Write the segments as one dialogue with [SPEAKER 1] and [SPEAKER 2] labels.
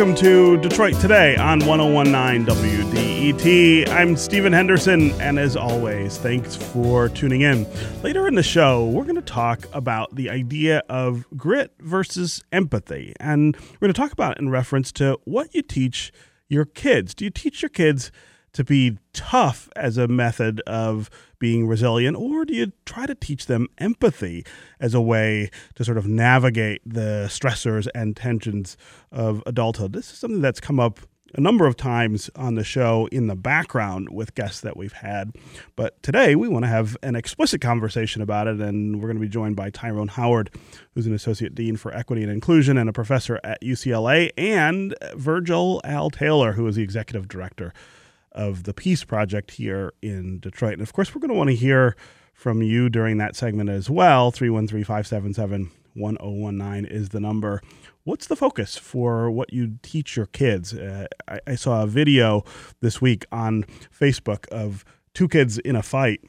[SPEAKER 1] welcome to Detroit Today on 1019 WDET. I'm Stephen Henderson, and as always, thanks for tuning in. Later in the show, we're going to talk about the idea of grit versus empathy, and we're going to talk about it in reference to what you teach your kids. Do you teach your kids to be tough as a method of being resilient, or do you try to teach them empathy as a way to sort of navigate the stressors and tensions of adulthood? This is something that's come up a number of times on the show in the background with guests that we've had. But today we want to have an explicit conversation about it, and we're going to be joined by Tyrone Howard, who's an associate dean for equity and inclusion and a professor at UCLA, and Virgil Al Taylor, who is the executive director of the Peace Project here in Detroit. And of course, we're going to want to hear from you during that segment as well. 313 577 1019 is the number. What's the focus for what you teach your kids? Uh, I, I saw a video this week on Facebook of two kids in a fight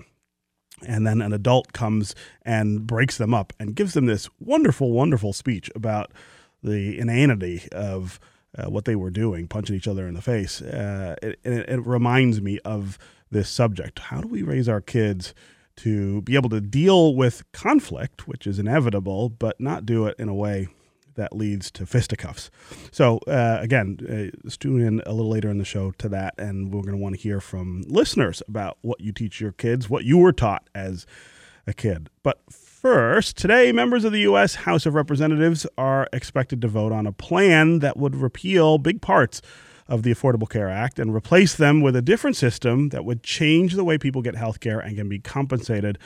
[SPEAKER 1] and then an adult comes and breaks them up and gives them this wonderful, wonderful speech about the inanity of uh, what they were doing, punching each other in the face. Uh, it, it, it reminds me of this subject. How do we raise our kids to be able to deal with conflict, which is inevitable, but not do it in a way that leads to fisticuffs. So, uh, again, uh, tune in a little later in the show to that, and we're going to want to hear from listeners about what you teach your kids, what you were taught as a kid. But first, today, members of the U.S. House of Representatives are expected to vote on a plan that would repeal big parts of the Affordable Care Act and replace them with a different system that would change the way people get health care and can be compensated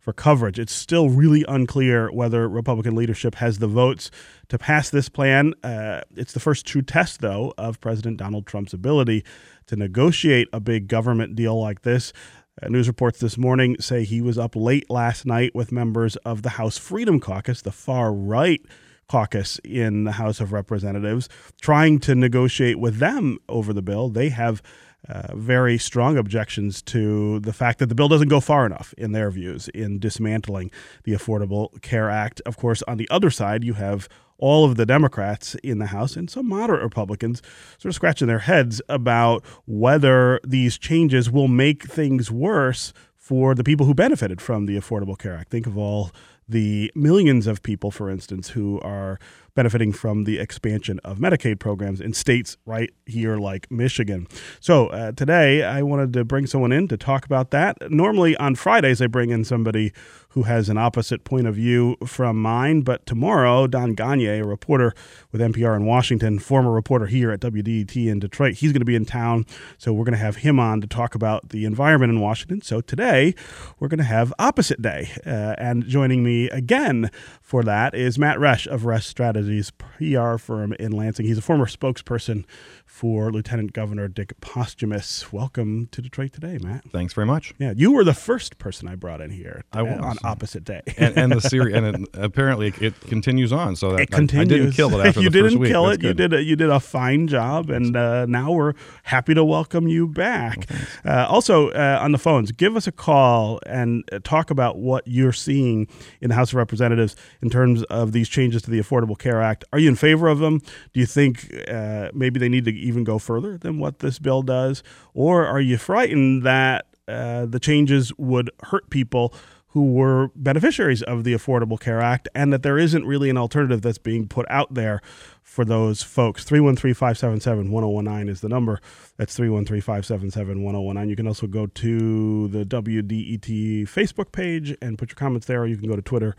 [SPEAKER 1] for coverage. It's still really unclear whether Republican leadership has the votes to pass this plan. Uh, it's the first true test, though, of President Donald Trump's ability to negotiate a big government deal like this. Uh, news reports this morning say he was up late last night with members of the House Freedom Caucus, the far right caucus in the House of Representatives, trying to negotiate with them over the bill. They have uh, very strong objections to the fact that the bill doesn't go far enough, in their views, in dismantling the Affordable Care Act. Of course, on the other side, you have all of the Democrats in the House and some moderate Republicans sort of scratching their heads about whether these changes will make things worse for the people who benefited from the Affordable Care Act. Think of all the millions of people, for instance, who are benefiting from the expansion of Medicaid programs in states right here like Michigan. So uh, today I wanted to bring someone in to talk about that. Normally on Fridays I bring in somebody who has an opposite point of view from mine, but tomorrow Don Gonyea, a reporter with NPR in Washington, former reporter here at WDET in Detroit, he's going to be in town, so we're going to have him on to talk about the environment in Washington. So today we're going to have opposite day, uh, and joining me again for that is Matt Resch of Resch Strategies PR firm in Lansing. He's a former spokesperson for Lieutenant Governor Dick Posthumus. Welcome to Detroit today, Matt.
[SPEAKER 2] Thanks very much.
[SPEAKER 1] Yeah, you were the first person I brought in here
[SPEAKER 2] I was.
[SPEAKER 1] on opposite day.
[SPEAKER 2] and, and the series, and it, apparently it continues on. So that
[SPEAKER 1] it continues.
[SPEAKER 2] I, I didn't kill it after
[SPEAKER 1] you
[SPEAKER 2] the
[SPEAKER 1] didn't
[SPEAKER 2] week.
[SPEAKER 1] kill
[SPEAKER 2] That's
[SPEAKER 1] it. You
[SPEAKER 2] good.
[SPEAKER 1] did a, you did a fine job, and uh, now we're happy to welcome you back. Uh, also uh, on the phones, give us a call and uh, talk about what you're seeing in the House of Representatives in terms of these changes to the Affordable Care Act. Are you in favor of them? Do you think uh, maybe they need to even go further than what this bill does, or are you frightened that uh, the changes would hurt people? Who were beneficiaries of the Affordable Care Act, and that there isn't really an alternative that's being put out there for those folks. 313 577 1019 is the number. That's 313 577 1019. You can also go to the WDET Facebook page and put your comments there, or you can go to Twitter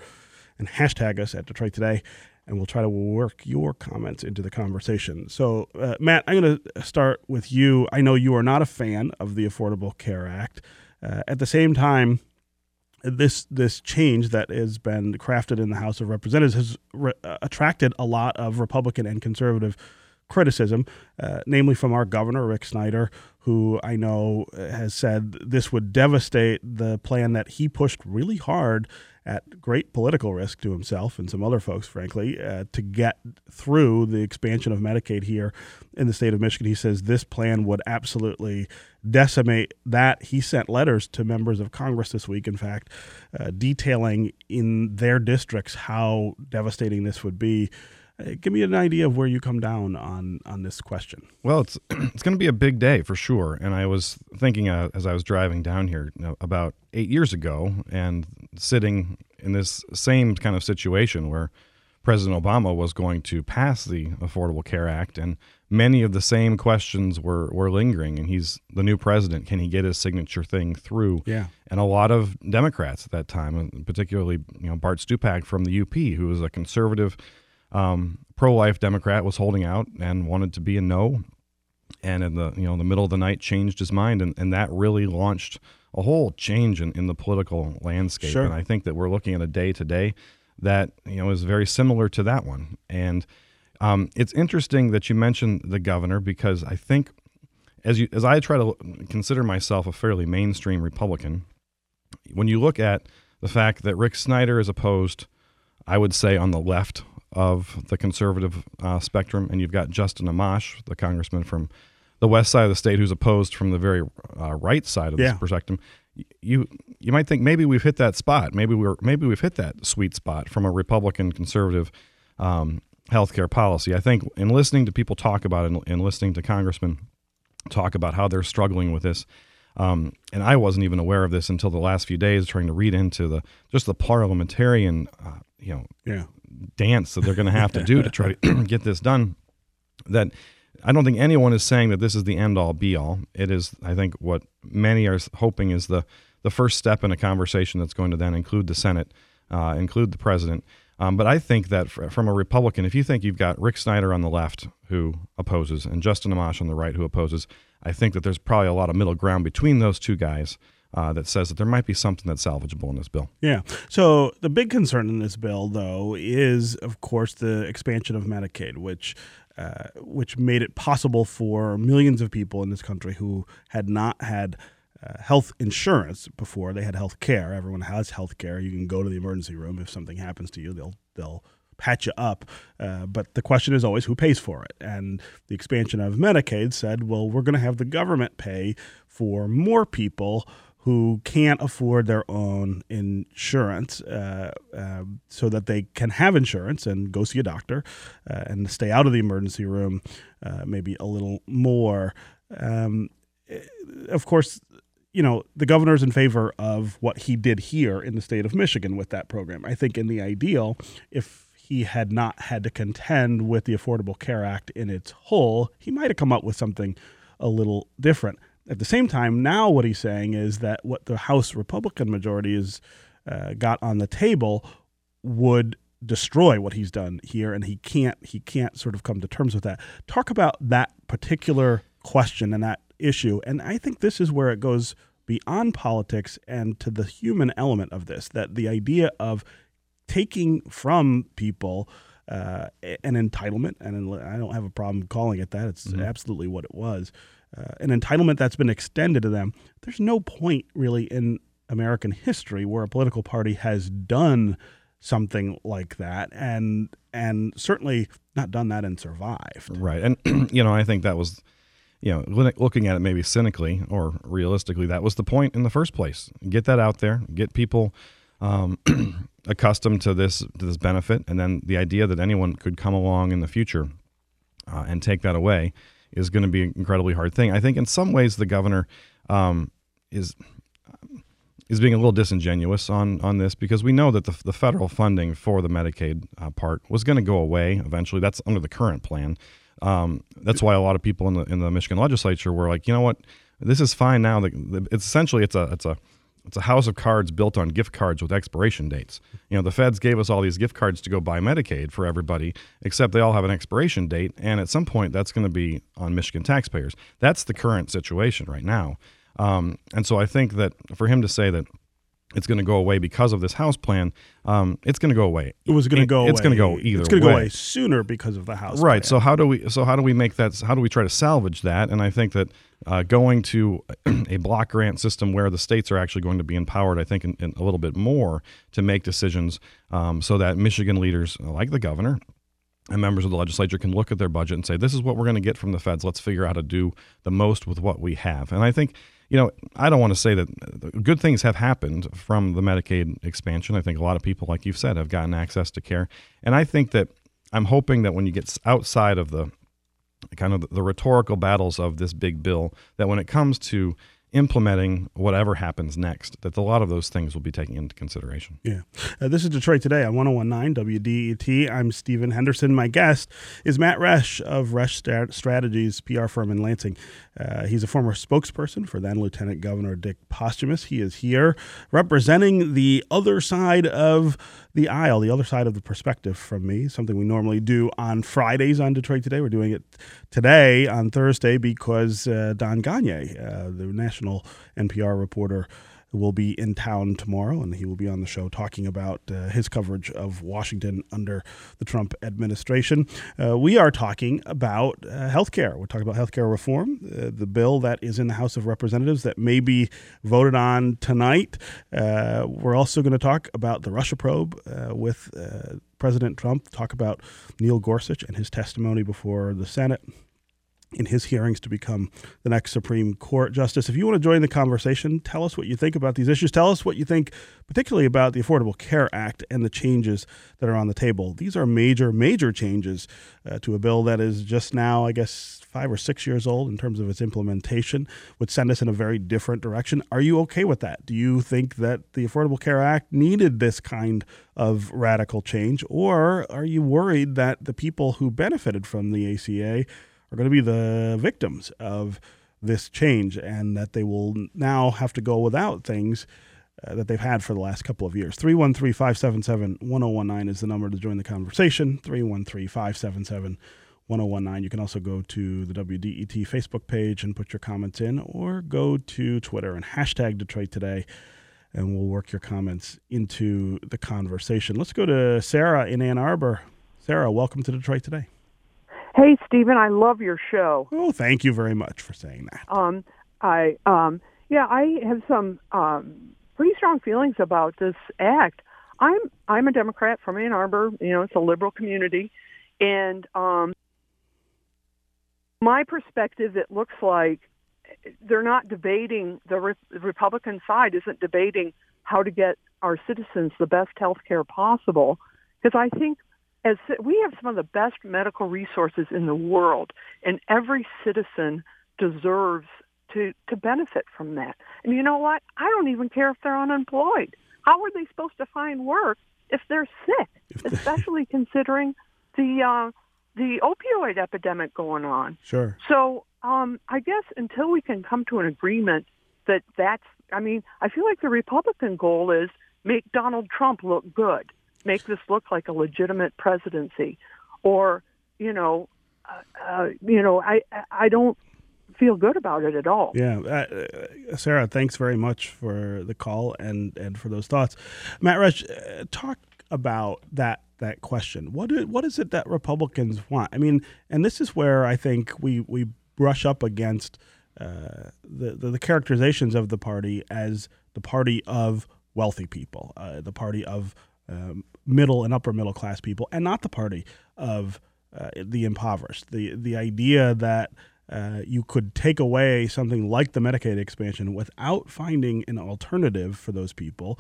[SPEAKER 1] and hashtag us at Detroit Today, and we'll try to work your comments into the conversation. So, uh, Matt, I'm going to start with you. I know you are not a fan of the Affordable Care Act. Uh, at the same time, this this change that has been crafted in the House of Representatives has re- uh, attracted a lot of Republican and conservative criticism, uh, namely from our governor Rick Snyder, who I know has said this would devastate the plan that he pushed really hard at great political risk to himself and some other folks, frankly, uh, to get through the expansion of Medicaid here in the state of Michigan. He says this plan would absolutely decimate that. He sent letters to members of Congress this week, in fact, uh, detailing in their districts how devastating this would be. Give me an idea of where you come down on on this question.
[SPEAKER 2] Well, it's it's going to be a big day for sure. And I was thinking uh, as I was driving down here you know, about eight years ago, and sitting in this same kind of situation where President Obama was going to pass the Affordable Care Act, and many of the same questions were were lingering. And he's the new president. Can he get his signature thing through?
[SPEAKER 1] Yeah.
[SPEAKER 2] And a lot of Democrats at that time, particularly you know Bart Stupak from the UP, who was a conservative um, pro-life Democrat was holding out and wanted to be a no, and in the you know the middle of the night changed his mind, and, and that really launched a whole change in, in the political landscape.
[SPEAKER 1] Sure.
[SPEAKER 2] And I think that we're looking at a day today that you know is very similar to that one. And um, it's interesting that you mentioned the governor because I think as you as I try to consider myself a fairly mainstream Republican, when you look at the fact that Rick Snyder is opposed, I would say on the left of the conservative uh, spectrum, and you've got Justin Amash, the congressman from the west side of the state, who's opposed from the very uh, right side of
[SPEAKER 1] Yeah.
[SPEAKER 2] the spectrum. You you might think maybe we've hit that spot. Maybe we're maybe we've hit that sweet spot from a Republican conservative um, healthcare policy. I think in listening to people talk about it and, and listening to congressmen talk about how they're struggling with this. Um, and I wasn't even aware of this until the last few days, trying to read into the just the parliamentarian, uh, you know,
[SPEAKER 1] Yeah.
[SPEAKER 2] Dance that they're going to have to do to try to get this done. That I don't think anyone is saying that this is the end all be all. It is, I think, what many are hoping is the the first step in a conversation that's going to then include the Senate, uh, include the president. Um, but I think that fr- from a Republican, if you think you've got Rick Snyder on the left who opposes and Justin Amash on the right who opposes, I think that there's probably a lot of middle ground between those two guys uh, that says that there might be something that's salvageable in this bill.
[SPEAKER 1] Yeah. So the big concern in this bill, though, is of course the expansion of Medicaid, which uh, which made it possible for millions of people in this country who had not had uh, health insurance before they had health care. Everyone has health care. You can go to the emergency room if something happens to you. They'll they'll patch you up. Uh, but the question is always who pays for it. And the expansion of Medicaid said, well, we're going to have the government pay for more people who can't afford their own insurance uh, uh, so that they can have insurance and go see a doctor uh, and stay out of the emergency room uh, maybe a little more. Um, eh, of course, you know, the governor's in favor of what he did here in the state of Michigan with that program. I think in the ideal, if he had not had to contend with the Affordable Care Act in its whole, he might have come up with something a little different. At the same time, now what he's saying is that what the House Republican majority has uh, got on the table would destroy what he's done here, and he can't he can't sort of come to terms with that. Talk about that particular question and that issue, and I think this is where it goes beyond politics and to the human element of this. That the idea of taking from people uh, an entitlement, and I don't have a problem calling it that. It's absolutely what it was. Uh, an entitlement that's been extended to them. There's no point really in American history where a political party has done something like that, and and certainly not done that and survived.
[SPEAKER 2] Right. And, you know, I think that was, you know, looking at it maybe cynically or realistically, that was the point in the first place. Get that out there, get people um, accustomed to this, to this benefit. And then the idea that anyone could come along in the future uh, and take that away is going to be an incredibly hard thing. I think in some ways the governor um, is is being a little disingenuous on on this because we know that the, the federal funding for the Medicaid uh, part was going to go away eventually. That's under the current plan. Um, that's why a lot of people in the in the Michigan legislature were like, you know what, this is fine now. It's essentially it's a it's a it's a house of cards built on gift cards with expiration dates. You know, the feds gave us all these gift cards to go buy Medicaid for everybody, except they all have an expiration date, and at some point that's going to be on Michigan taxpayers. That's the current situation right now. Um, and so I think that for him to say that it's going to go away because of this house plan, um, it's going to go away.
[SPEAKER 1] It was going to go.
[SPEAKER 2] It's going to go either
[SPEAKER 1] It's going to go away sooner because of the house.
[SPEAKER 2] Right.
[SPEAKER 1] plan.
[SPEAKER 2] So how do we? So how do we make that? How do we try to salvage that? And I think that uh, going to a block grant system where the states are actually going to be empowered, I think, in, in a little bit more to make decisions, um, so that Michigan leaders, like the governor, and members of the legislature can look at their budget and say, "This is what we're going to get from the feds. Let's figure out how to do the most with what we have." And I think, you know, I don't want to say that good things have happened from the Medicaid expansion. I think a lot of people, like you've said, have gotten access to care, and I think that I'm hoping that when you get outside of the kind of the rhetorical battles of this big bill, that when it comes to implementing whatever happens next, that a lot of those things will be taken into consideration.
[SPEAKER 1] Yeah. Uh, this is Detroit Today on 1019 WDET. I'm Stephen Henderson. My guest is Matt Resch of Resch Strategies, PR firm in Lansing. Uh, he's a former spokesperson for then Lieutenant Governor Dick Posthumus. He is here representing the other side of the aisle, the other side of the perspective from me, something we normally do on Fridays on Detroit Today. We're doing it today on Thursday because uh, Don Gonyea, uh, the national NPR reporter, will be in town tomorrow, and he will be on the show talking about uh, his coverage of Washington under the Trump administration. Uh, we are talking about uh, health care. We're talking about health care reform, uh, the bill that is in the House of Representatives that may be voted on tonight. Uh, we're also going to talk about the Russia probe uh, with President Trump, talk about Neil Gorsuch and his testimony before the Senate in his hearings to become the next Supreme Court justice. If you want to join the conversation, tell us what you think about these issues. Tell us what you think, particularly about the Affordable Care Act and the changes that are on the table. These are major, major changes uh, to a bill that is just now, I guess, five or six years old in terms of its implementation, would send us in a very different direction. Are you okay with that? Do you think that the Affordable Care Act needed this kind of radical change, or are you worried that the people who benefited from the ACA are going to be the victims of this change and that they will now have to go without things uh, that they've had for the last couple of years. 313 577 1019 is the number to join the conversation. 313 577 1019. You can also go to the WDET Facebook page and put your comments in, or go to Twitter and hashtag Detroit Today, and we'll work your comments into the conversation. Let's go to Sarah in Ann Arbor. Sarah, welcome to Detroit Today.
[SPEAKER 3] Hey, Stephen, I love your show.
[SPEAKER 1] Oh, thank you very much for saying that.
[SPEAKER 3] Um, I um, yeah, I have some um, pretty strong feelings about this act. I'm I'm a Democrat from Ann Arbor. You know, it's a liberal community, and um, my perspective, it looks like they're not debating. The, Re- the Republican side isn't debating how to get our citizens the best health care possible, because I think as we have some of the best medical resources in the world, and every citizen deserves to to benefit from that. And you know what? I don't even care if they're unemployed. How are they supposed to find work if they're sick? Especially considering the uh, the opioid epidemic going on.
[SPEAKER 1] Sure.
[SPEAKER 3] So um, I guess until we can come to an agreement that that's, I mean, I feel like the Republican goal is make Donald Trump look good make this look like a legitimate presidency, or you know, uh, uh, you know, I I don't feel good about it at all.
[SPEAKER 1] Yeah, uh, Sarah, thanks very much for the call and and for those thoughts. Matt Resch, uh, talk about that that question. What is, what is it that Republicans want? I mean, and this is where I think we we brush up against uh, the, the, the characterizations of the party as the party of wealthy people, uh, the party of um, middle and upper middle class people, and not the party of uh, the impoverished. The the idea that uh, you could take away something like the Medicaid expansion without finding an alternative for those people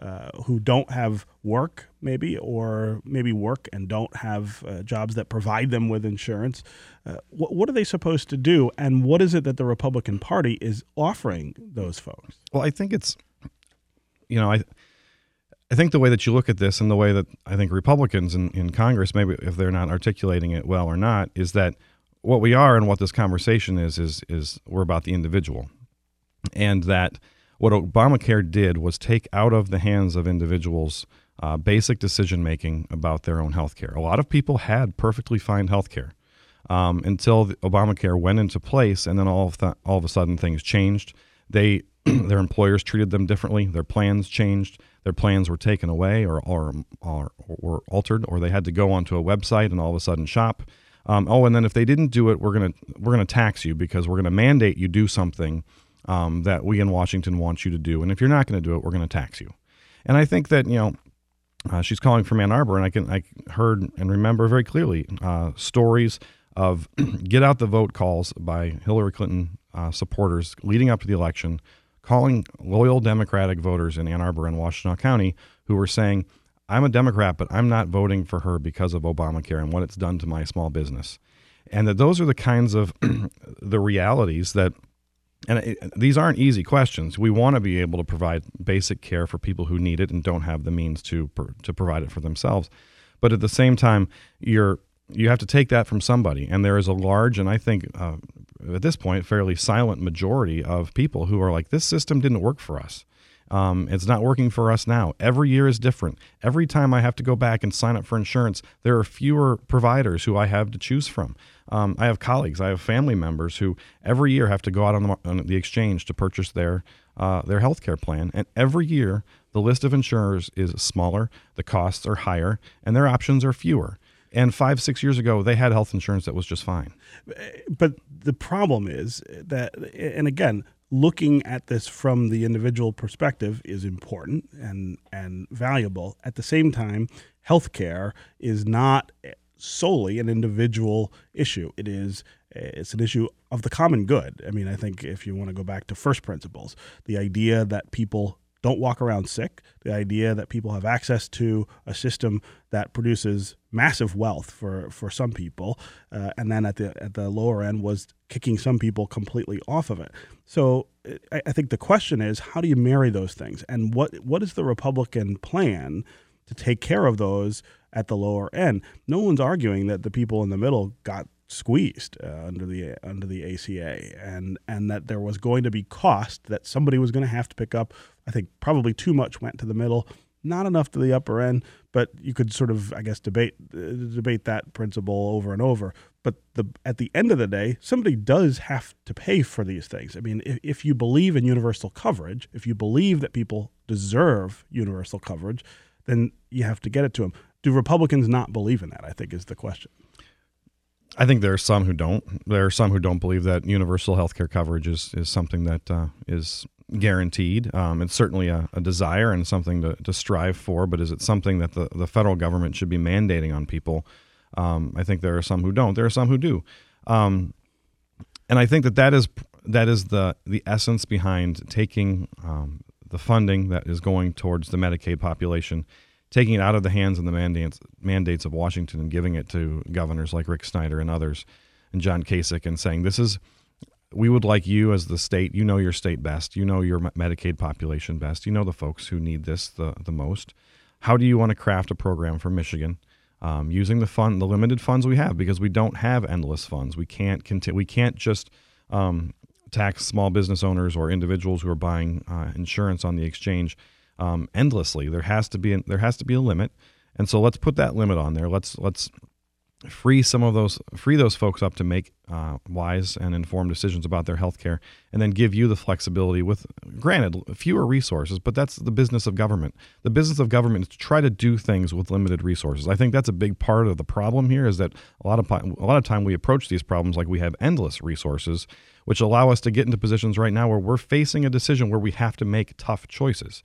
[SPEAKER 1] uh, who don't have work, maybe, or maybe work and don't have uh, jobs that provide them with insurance. Uh, what, what are they supposed to do? And what is it that the Republican Party is offering those folks?
[SPEAKER 2] Well, I think it's, you know, I I think the way that you look at this and the way that I think Republicans in, in Congress, maybe if they're not articulating it well or not, is that what we are and what this conversation is is is we're about the individual. And that what Obamacare did was take out of the hands of individuals uh, basic decision making about their own health care. A lot of people had perfectly fine health care um, until Obamacare went into place, and then all of, th- all of a sudden things changed. They their employers treated them differently. Their plans changed their plans were taken away or, or, or, or altered, or they had to go onto a website and all of a sudden shop. Um, oh, and then if they didn't do it, we're gonna we're gonna tax you because we're gonna mandate you do something um, that we in Washington want you to do, and if you're not gonna do it, we're gonna tax you. And I think that you know. Uh, she's calling from Ann Arbor, and I can I heard and remember very clearly uh, stories of get out the vote calls by Hillary Clinton uh, supporters leading up to the election, calling loyal Democratic voters in Ann Arbor and Washtenaw County who were saying, I'm a Democrat, but I'm not voting for her because of Obamacare and what it's done to my small business. And that those are the kinds of the realities that and it, these aren't easy questions. We want to be able to provide basic care for people who need it and don't have the means to to provide it for themselves. But at the same time, you're you have to take that from somebody, and there is a large and I think uh, at this point fairly silent majority of people who are like, this system didn't work for us. Um, it's not working for us now. Every year is different. Every time I have to go back and sign up for insurance, there are fewer providers who I have to choose from. Um, I have colleagues, I have family members who every year have to go out on the, on the exchange to purchase their uh, their health care plan, and every year the list of insurers is smaller, the costs are higher, and their options are fewer. And five, six years ago, they had health insurance that was just fine.
[SPEAKER 1] But the problem is that, and again, looking at this from the individual perspective is important and and valuable. At the same time, healthcare is not solely an individual issue. It is it's an issue of the common good. I mean, I think if you want to go back to first principles, the idea that people don't walk around sick, the idea that people have access to a system that produces massive wealth for, for some people, uh, and then at the at the lower end was kicking some people completely off of it. So I, I think the question is, how do you marry those things, and what what is the Republican plan to take care of those at the lower end? No one's arguing that the people in the middle got squeezed uh, under the under the ACA, and and that there was going to be cost that somebody was going to have to pick up. I think probably too much went to the middle, not enough to the upper end. But you could sort of, I guess, debate uh, debate that principle over and over. But the at the end of the day, somebody does have to pay for these things. I mean, if, if you believe in universal coverage, if you believe that people deserve universal coverage, then you have to get it to them. Do Republicans not believe in that? I think is the question.
[SPEAKER 2] I think there are some who don't. There are some who don't believe that universal health care coverage is, is something that uh, is guaranteed. Um, it's certainly a, a, desire and something to, to strive for, but is it something that the, the federal government should be mandating on people? Um, I think there are some who don't. There are some who do. Um, and I think that that is that is the the essence behind taking um, the funding that is going towards the Medicaid population taking it out of the hands and the mandates mandates of Washington and giving it to governors like Rick Snyder and others and John Kasich and saying this is we would like you as the state you know your state best you know your Medicaid population best you know the folks who need this the, the most how do you want to craft a program for Michigan um, using the fund the limited funds we have because we don't have endless funds we can't continue we can't just um, tax small business owners or individuals who are buying uh, insurance on the exchange um, endlessly. There has to be there has to be a limit, and so let's put that limit on there. Let's let's free some of those free those folks up to make uh, wise and informed decisions about their health care and then give you the flexibility with granted fewer resources but that's the business of government. The business of government is to try to do things with limited resources. I think that's a big part of the problem here is that a lot of a lot of time we approach these problems like we have endless resources which allow us to get into positions right now where we're facing a decision where we have to make tough choices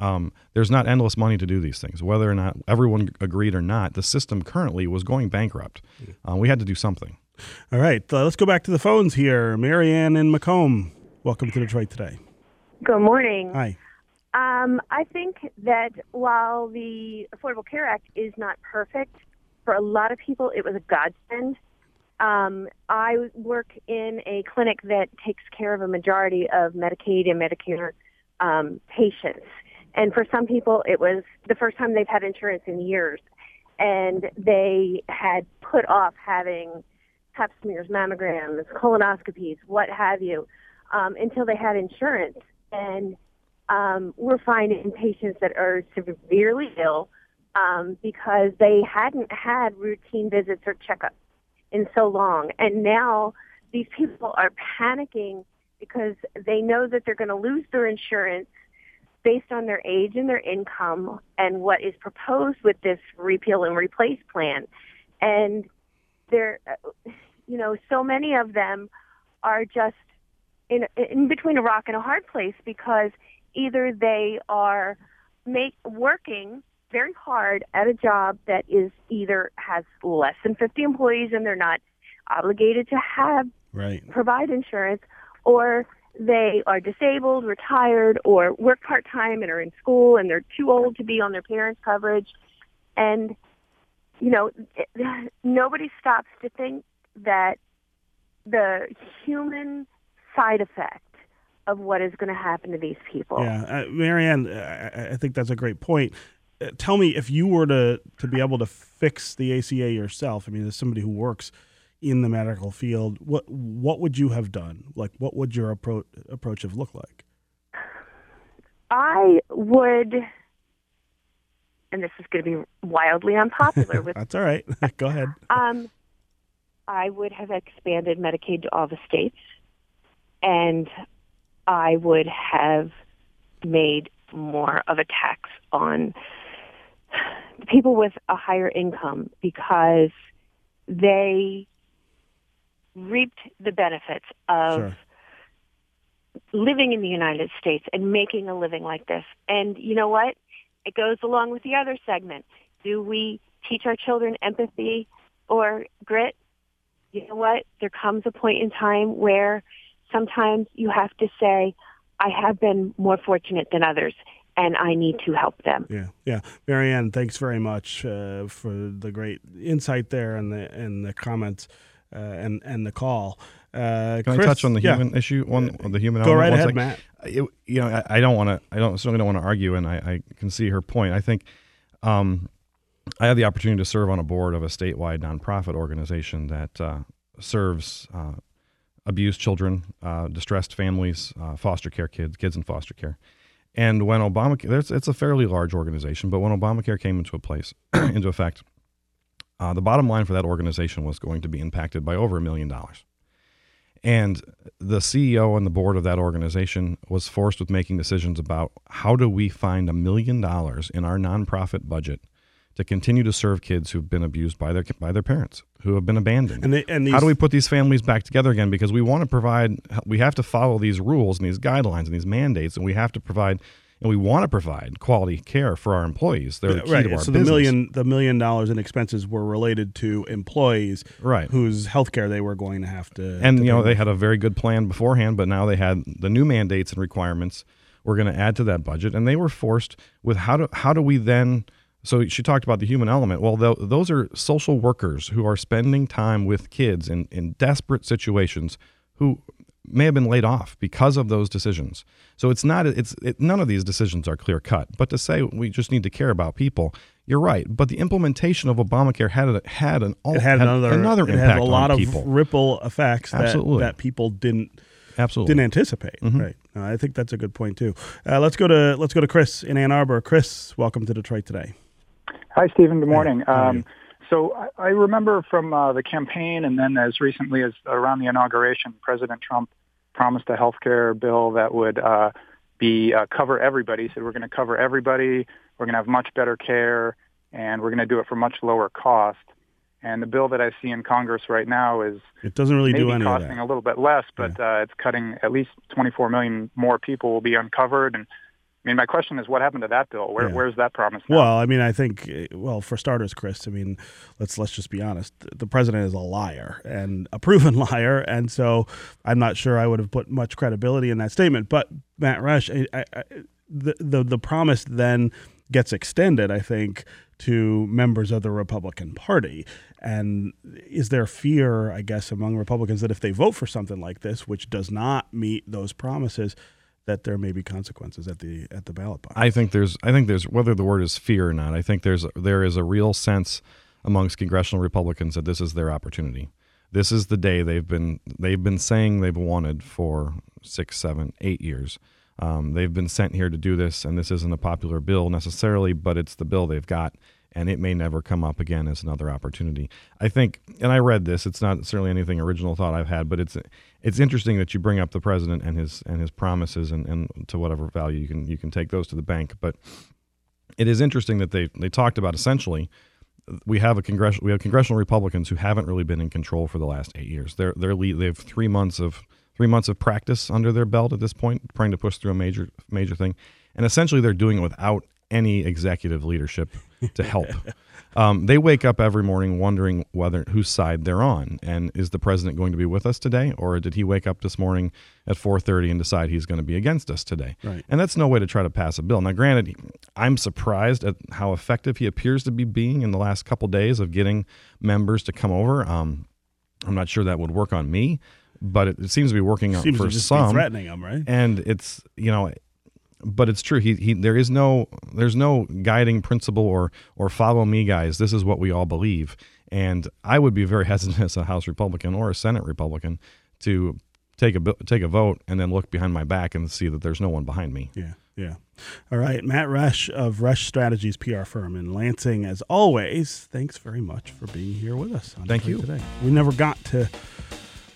[SPEAKER 2] um, there's not endless money to do these things. Whether or not everyone agreed or not, the system currently was going bankrupt. Uh, we had to do something.
[SPEAKER 1] All right, uh, let's go back to the phones here. Marianne in Macomb, welcome to Detroit today.
[SPEAKER 4] Good morning.
[SPEAKER 1] Hi.
[SPEAKER 4] Um, I think that while the Affordable Care Act is not perfect, for a lot of people it was a godsend. Um, I work in a clinic that takes care of a majority of Medicaid and Medicare um, patients. And for some people, it was the first time they've had insurance in years. And they had put off having pap smears, mammograms, colonoscopies, what have you, um, until they had insurance. And um, we're finding patients that are severely ill um, because they hadn't had routine visits or checkups in so long. And now these people are panicking because they know that they're going to lose their insurance based on their age and their income and what is proposed with this repeal and replace plan. And there, you know, so many of them are just in, in between a rock and a hard place because either they are make working very hard at a job that is either has less than 50 employees and they're not obligated to have
[SPEAKER 1] right.
[SPEAKER 4] provide insurance or they are disabled, retired, or work part time and are in school and they're too old to be on their parents' coverage. And, you know, nobody stops to think that the human side effect of what is going to happen to these people.
[SPEAKER 1] Yeah, uh, Marianne, I, I think that's a great point. Uh, tell me if you were to to be able to fix the ACA yourself. I mean, as somebody who works in the medical field, what what would you have done? Like, what would your approach approach have looked like?
[SPEAKER 4] I would, and this is going to be wildly unpopular. With
[SPEAKER 1] that's all right. Go ahead.
[SPEAKER 4] Um, I would have expanded Medicaid to all the states, and I would have made more of a tax on people with a higher income because they reaped the benefits of
[SPEAKER 1] Sure.
[SPEAKER 4] living in the United States and making a living like this. And you know what? It goes along with the other segment. Do we teach our children empathy or grit? You know what? There comes a point in time where sometimes you have to say, I have been more fortunate than others and I need to help them.
[SPEAKER 1] Yeah, yeah. Marianne, thanks very much uh, for the great insight there and the and the comments uh, and and the call. Uh,
[SPEAKER 2] Can
[SPEAKER 1] Chris,
[SPEAKER 2] I touch on the
[SPEAKER 1] yeah.
[SPEAKER 2] human issue? One, the human
[SPEAKER 1] Go right ahead. Matt.
[SPEAKER 2] it, you know, I, I don't want to. I don't certainly don't want to argue, and I, I can see her point. I think um, I had the opportunity to serve on a board of a statewide nonprofit organization that uh, serves uh, abused children, uh, distressed families, uh, foster care kids, kids in foster care. And when Obamacare, it's a fairly large organization, but when Obamacare came into a place, into effect, uh, the bottom line for that organization was going to be impacted by over a million dollars. And the CEO and the board of that organization was forced with making decisions about how do we find a million dollars in our nonprofit budget to continue to serve kids who've been abused by their by their parents, who have been abandoned.
[SPEAKER 1] And they, and these,
[SPEAKER 2] how do we put these families back together again? Because we want to provide, we have to follow these rules and these guidelines and these mandates, and we have to provide, and we want to provide quality care for our employees. They're the key
[SPEAKER 1] right?
[SPEAKER 2] to our
[SPEAKER 1] so
[SPEAKER 2] business.
[SPEAKER 1] the million the million dollars in expenses were related to employees,
[SPEAKER 2] Right.
[SPEAKER 1] Whose health care they were going to have to.
[SPEAKER 2] and
[SPEAKER 1] to
[SPEAKER 2] you know they had a very good plan beforehand but now they had the new mandates and requirements were going to add to that budget and they were forced with how do how do we then so she talked about the human element well tho- those are social workers who are spending time with kids in, in desperate situations who may have been laid off because of those decisions so it's not it's it, none of these decisions are clear cut but to say we just need to care about people you're right but the implementation of obamacare had a, had an all
[SPEAKER 1] It had, another
[SPEAKER 2] another
[SPEAKER 1] it
[SPEAKER 2] impact
[SPEAKER 1] had a lot
[SPEAKER 2] on
[SPEAKER 1] of
[SPEAKER 2] people
[SPEAKER 1] ripple effects that,
[SPEAKER 2] Absolutely.
[SPEAKER 1] that people didn't
[SPEAKER 2] absolutely
[SPEAKER 1] didn't anticipate. Right. Uh, I think that's a good point too. Uh, let's go to let's go to Chris in Ann Arbor. Chris, welcome to Detroit today.
[SPEAKER 5] Hi, Stephen. Good morning.
[SPEAKER 1] how?
[SPEAKER 5] Um, so I, I remember from uh, the campaign and then as recently as around the inauguration, President Trump promised a health care bill that would uh, be uh, cover everybody. He said we're going to cover everybody. We're going to have much better care, and we're going to do it for much lower cost. And the bill that I see in Congress right now is
[SPEAKER 1] It doesn't really do
[SPEAKER 5] maybe
[SPEAKER 1] any of
[SPEAKER 5] costing a little bit less, but uh, it's cutting at least 24 million more people will be uncovered. And I mean, my question is, what happened to that bill? Where,
[SPEAKER 1] Yeah.
[SPEAKER 5] Where's that promise? Now?
[SPEAKER 1] Well, I mean, I think, well, for starters, Chris, I mean, let's let's just be honest. The president is a liar and a proven liar, and so I'm not sure I would have put much credibility in that statement. But Matt Resch, I, I, the the the promise then gets extended, I think, to members of the Republican Party. And is there fear, I guess, among Republicans that if they vote for something like this, which does not meet those promises, that there may be consequences at the at the ballot box?
[SPEAKER 2] I think there's I think there's whether the word is fear or not. I think there's there is a real sense amongst congressional Republicans that this is their opportunity. This is the day they've been they've been saying they've wanted for six, seven, eight years. Um, they've been sent here to do this, and this isn't a popular bill necessarily, but it's the bill they've got, and it may never come up again as another opportunity. I think, and I read this. It's not certainly anything original thought I've had, but it's it's interesting that you bring up the president and his and his promises, and, and to whatever value you can you can take those to the bank. But it is interesting that they they talked about essentially we have a congressional we have congressional Republicans who haven't really been in control for the last eight years. They're they're lead, they have three months of three months of practice under their belt at this point, trying to push through a major major thing, and essentially they're doing it without any executive leadership to help. um, they wake up every morning wondering whether whose side they're on, and is the president going to be with us today, or did he wake up this morning at 4:30 and decide he's going to be against us today?
[SPEAKER 1] Right.
[SPEAKER 2] And that's no way to try to pass a bill. Now, granted, I'm surprised at how effective he appears to be being in the last couple days of getting members to come over. Um, I'm not sure that would work on me, but it, it seems to be working
[SPEAKER 1] Seems
[SPEAKER 2] for some
[SPEAKER 1] threatening them, right?
[SPEAKER 2] and it's you know but it's true he, he there is no there's no guiding principle or or follow me guys this is what we all believe and i would be very hesitant as a house republican or a senate republican to take a take a vote and then look behind my back and see that there's no one behind me
[SPEAKER 1] Yeah, yeah. All right, Matt Resch of Resch Strategies PR firm in Lansing, as always. Thanks very much for being here with us. On
[SPEAKER 2] Thank you.
[SPEAKER 1] Today, we never got to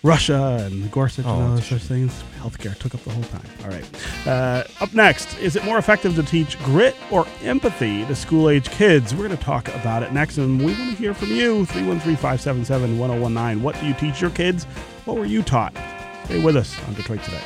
[SPEAKER 1] Russia and Gorsuch
[SPEAKER 2] Oh,
[SPEAKER 1] and all those such things. Healthcare took up the whole time. All right. Uh, up next, is it more effective to teach grit or empathy to school age kids? We're going to talk about it next, and we want to hear from you. 313 577 1019. What do you teach your kids? What were you taught? Stay with us on Detroit Today.